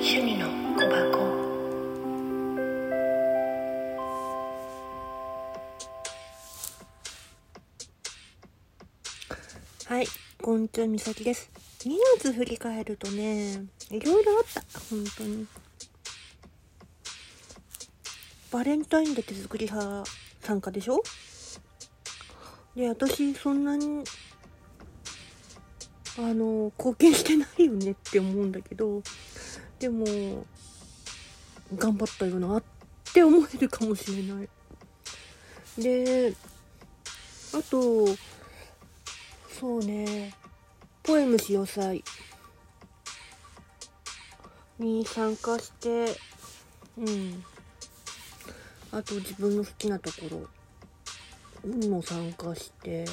趣味の小箱はい、こんちは、みさきです。2月振り返るとね、いろいろあった、本当に。バレンタインで手作り派参加でしょ？で、私、そんなに、あの、貢献してないよねって思うんだけど、でも、頑張ったよなって思えるかもしれない。で、あと、そうね、ポエムしよ祭に参加して、うん。あと自分の好きなところにも参加して、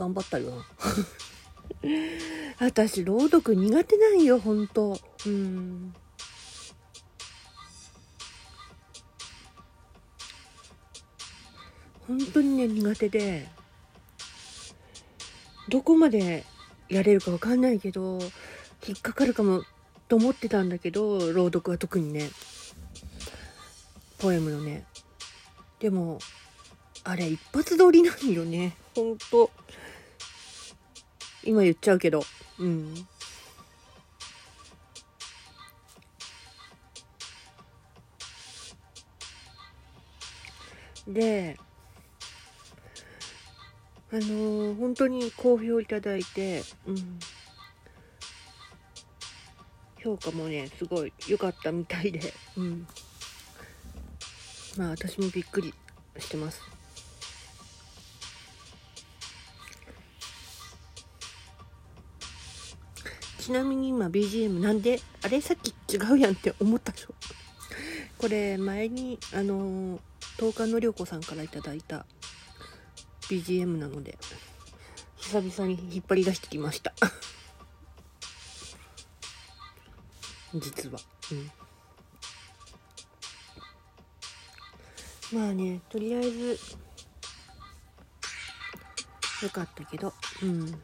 頑張ったよ。私、朗読苦手なんよ、ほんと。うん。本当にね苦手でどこまでやれるかわかんないけど引っかかるかもと思ってたんだけど朗読は特にねポエムのねでもあれ一発撮りなんよねほんと今言っちゃうけど。うん。であのー本当に好評いただいて、うん、評価もねすごい良かったみたいで、うん、まあ私もびっくりしてます。ちなみに今 BGM なんであれさっき違うやんって思ったでしょ？これ前にあの東海の涼子さんからいいた BGM なので久々に引っ張り出してきました。実は。うん。まあねとりあえずよかったけど。うん。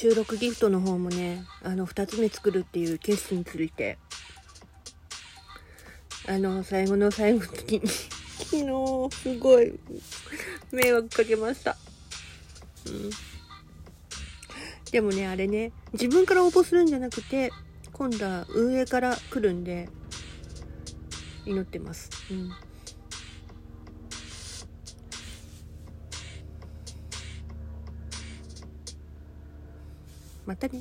収録ギフトの方もねあの2つ目作るっていう決心について。あの最後の最後の時に 昨日すごい迷惑かけました、うん、でもねあれね自分から応募するんじゃなくて今度は運営から来るんで祈ってます、うん、またね。